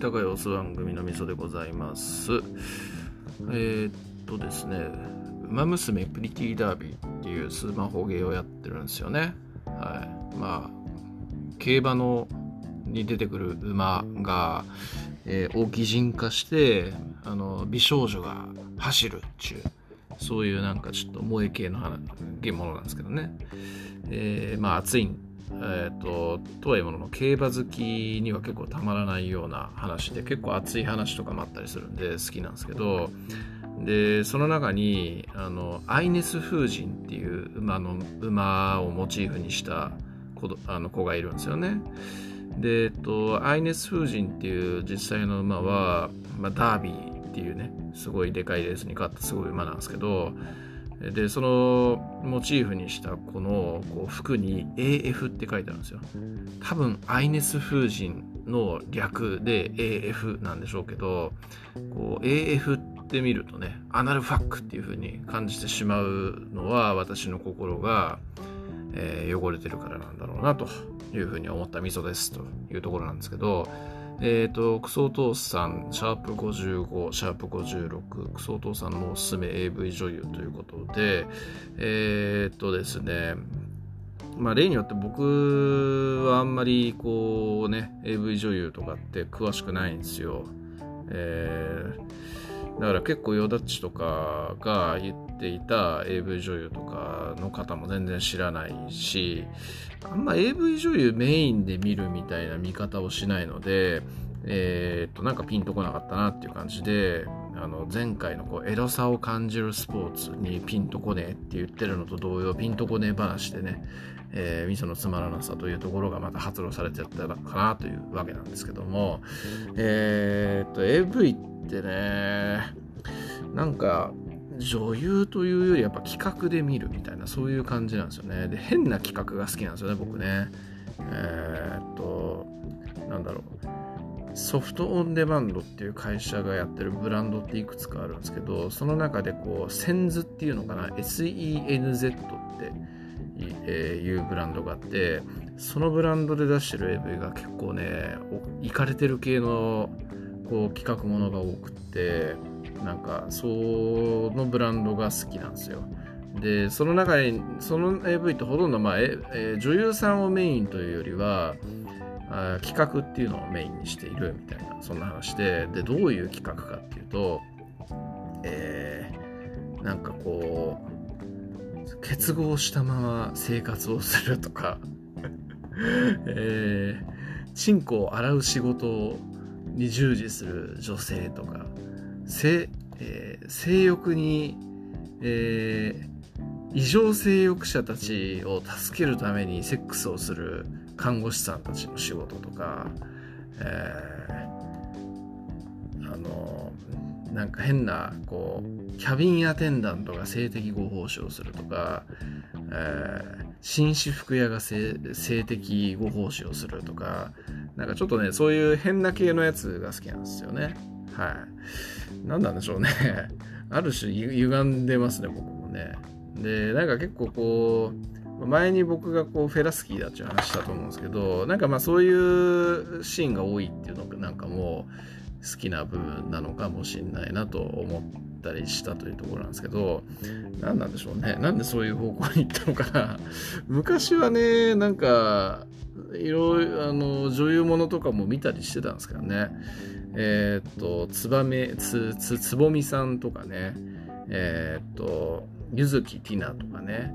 高い様子番組のみそでございます。えー、っとですね、ウマ娘プリティダービーっていうスマホゲーをやってるんですよね。はい。まあ、競馬のに出てくる馬が、えー、大擬人化して、あの、美少女が走るっていう、そういうなんかちょっと萌え系の話ゲームものなんですけどね。えーまあ熱いえー、ととはいえものの競馬好きには結構たまらないような話で結構熱い話とかもあったりするんで好きなんですけどでその中にあのアイネス風神っていう馬の馬をモチーフにした子あの子がいるんですよね。で、えっと、アイネス風神っていう実際の馬は、まあ、ダービーっていうねすごいでかいレースに勝ったすごい馬なんですけどでそのモチーフにしたこのこう服に AF って書いてあるんですよ。多分アイネス風神の略で AF なんでしょうけどこう AF って見るとねアナルファックっていう風に感じてしまうのは私の心が、えー汚れてるからなんだろうなという風に思ったミソですというところなんですけどえっ、と、クソお父さん、シャープ55、シャープ56、クソお父さんのおすすめ AV 女優ということで、えっ、とですね、まあ例によって僕はあんまりこうね、AV 女優とかって詳しくないんですよ。えー、だから結構ヨダッチとかが言っていた AV 女優とかの方も全然知らないし、あんま AV 女優メインで見るみたいな見方をしないので、えーっと、なんかピンとこなかったなっていう感じで、あの、前回のこう、エロさを感じるスポーツにピンとこねえって言ってるのと同様、ピンとこねえ話でね、えー、味噌のつまらなさというところがまた発露されてたかなというわけなんですけども、えーっと、AV ってね、なんか、女優というよりやっぱ企画で見るみたいなそういう感じなんですよね。で変な企画が好きなんですよね僕ね。えーっとなんだろう。ソフトオンデマンドっていう会社がやってるブランドっていくつかあるんですけどその中でこうセンズっていうのかな SENZ ってえーいうブランドがあってそのブランドで出してる AV が結構ねいかれてる系のこう企画ものが多くってなんかそのブランドが好きなんですよ。でその中にその AV ってほとんど、まあええ女優さんをメインというよりはあ企画っていうのをメインにしているみたいなそんな話ででどういう企画かっていうとえーなんかこう結合したまま生活をするとか えー、チンコを洗う仕事に従事する女性とか性,、えー性欲に、えー異常性欲者たちを助けるためにセックスをする看護師さんたちの仕事とか、えーあのなんか変なこうキャビンアテンダントが性的ご奉仕をするとか、えー紳士服屋が性性的ご奉仕をするとかなんかちょっとねそういう変な系のやつが好きなんですよね。はい。何なんでしょうね。ある種歪んでますね僕もね。でなんか結構こう前に僕がこうフェラスキーだっていう話したと思うんですけどなんかまあそういうシーンが多いっていうのがなんかもう好きな部分なのかもしれないなと思ったりしたというところなんですけど何なんでしょうね。なんでそういう方向に行ったのかな。昔はねなんかいろいろあの女優ものとかも見たりしてたんですけどね。えーっとつばめつつつぼみさんとかね。えーっとゆずきティナとかね、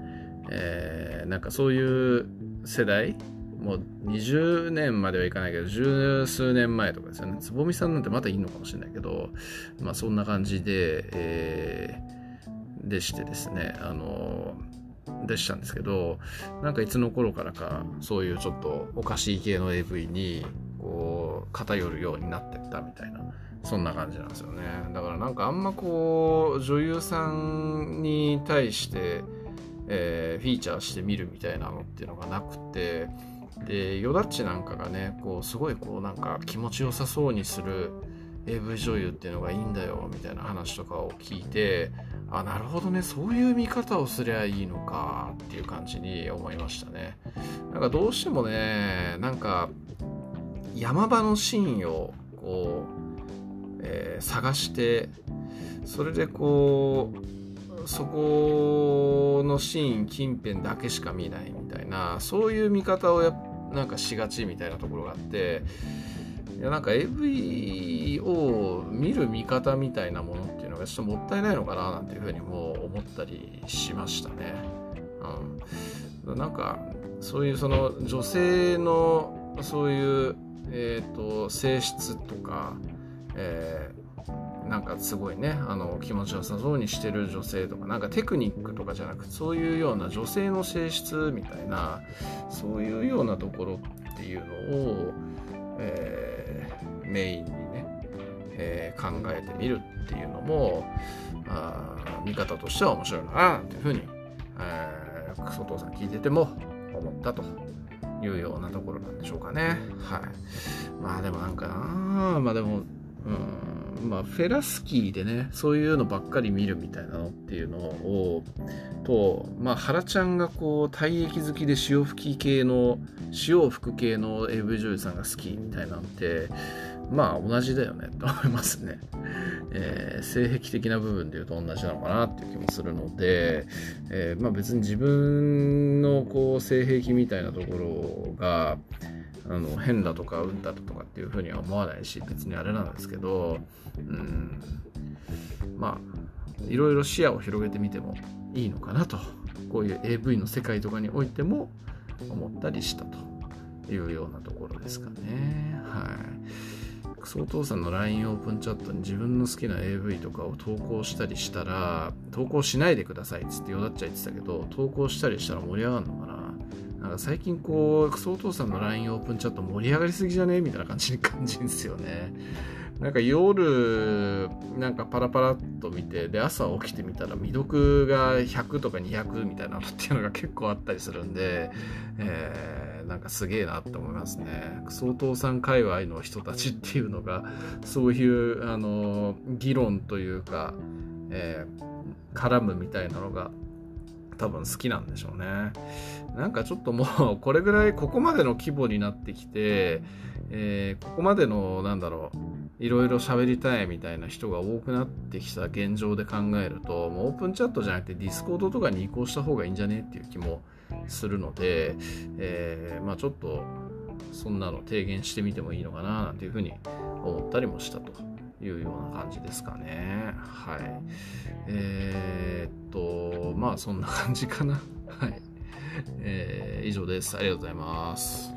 えーなんかそういう世代もう20年まではいかないけど十数年前とかですよね。つぼみさんなんてまだいいのかもしれないけどまあそんな感じで、えーでしてですね。あのでしたんですけどなんかいつの頃からかそういうちょっとおかしい系の AV にこう偏るようになってったみたいなそんな感じなんですよね。だからなんかあんまこう女優さんに対して、えーフィーチャーしてみるみたいなのっていうのがなくてでヨダッチなんかがねこうすごいこうなんか気持ちよさそうにする AV 女優っていうのがいいんだよみたいな話とかを聞いてあなるほどねそういう見方をすりゃいいのかっていう感じに思いましたね。なんかどうしてもねなんか山場のシーンをこう、えー、探してそれでこうそこのシーン近辺だけしか見ないみたいなそういう見方をやなんかしがちみたいなところがあっていやなんか AV を見る見方みたいなものっていうのがちょっともったいないのかななんていうふうにも思ったりしましたね。うん、なんかそういうその女性のそういう、えーと、性質とか、えー、なんかすごいねあの気持ちよさそうにしてる女性とかなんかテクニックとかじゃなくそういうような女性の性質みたいなそういうようなところっていうのを、え、メインにね、えー、考えてみるっていうのもあ見方としては面白いなっていうふうに、えー、外藤さん聞いてても思ったというようなところなんでしょうかね。はい。まあでもなんかなまあでも、うん、まあフェラスキーでね、そういうのばっかり見るみたいなのっていうのを、と、まあ原ちゃんがこう体液好きで潮吹き系の、潮吹く系の AV 女優さんが好きみたいなんて、まあ同じだよねと思いますね。えー、性癖的な部分で言うと同じなのかなっていう気もするので、えー、まあ別に自分のこう性癖みたいなところがあの変だとかうんだとかっていうふうには思わないし別にあれなんですけど、うん、まあいろいろ視野を広げてみてもいいのかなとこういう AV の世界とかにおいても思ったりしたというようなところですかね。はいクソお父さんの LINE オープンチャットに自分の好きな AV とかを投稿したりしたら、投稿しないでくださいっつってよだっちゃ言ってたけど、投稿したりしたら盛り上がるのかななんか最近こう、クソお父さんの LINE オープンチャット盛り上がりすぎじゃねみたいな感じに感じるんですよね。なんか夜、なんかパラパラっと見て、で、朝起きてみたら未読が100とか200みたいなのっていうのが結構あったりするんで、えー、なんかすげえなって思いますね。クソお父さん界隈の人たちっていうのが、そういう、あの、議論というか、えー、絡むみたいなのが多分好きなんでしょうね。なんかちょっともうこれぐらいここまでの規模になってきて、えー、ここまでのなんだろういろいろ喋りたいみたいな人が多くなってきた現状で考えるともうオープンチャットじゃなくてディスコードとかに移行した方がいいんじゃねっていう気もするので、えー、まあちょっとそんなの提言してみてもいいのかななんていうふうに思ったりもしたというような感じですかね。はい。えー、っと、まあそんな感じかな。はい。えー、以上です。ありがとうございます。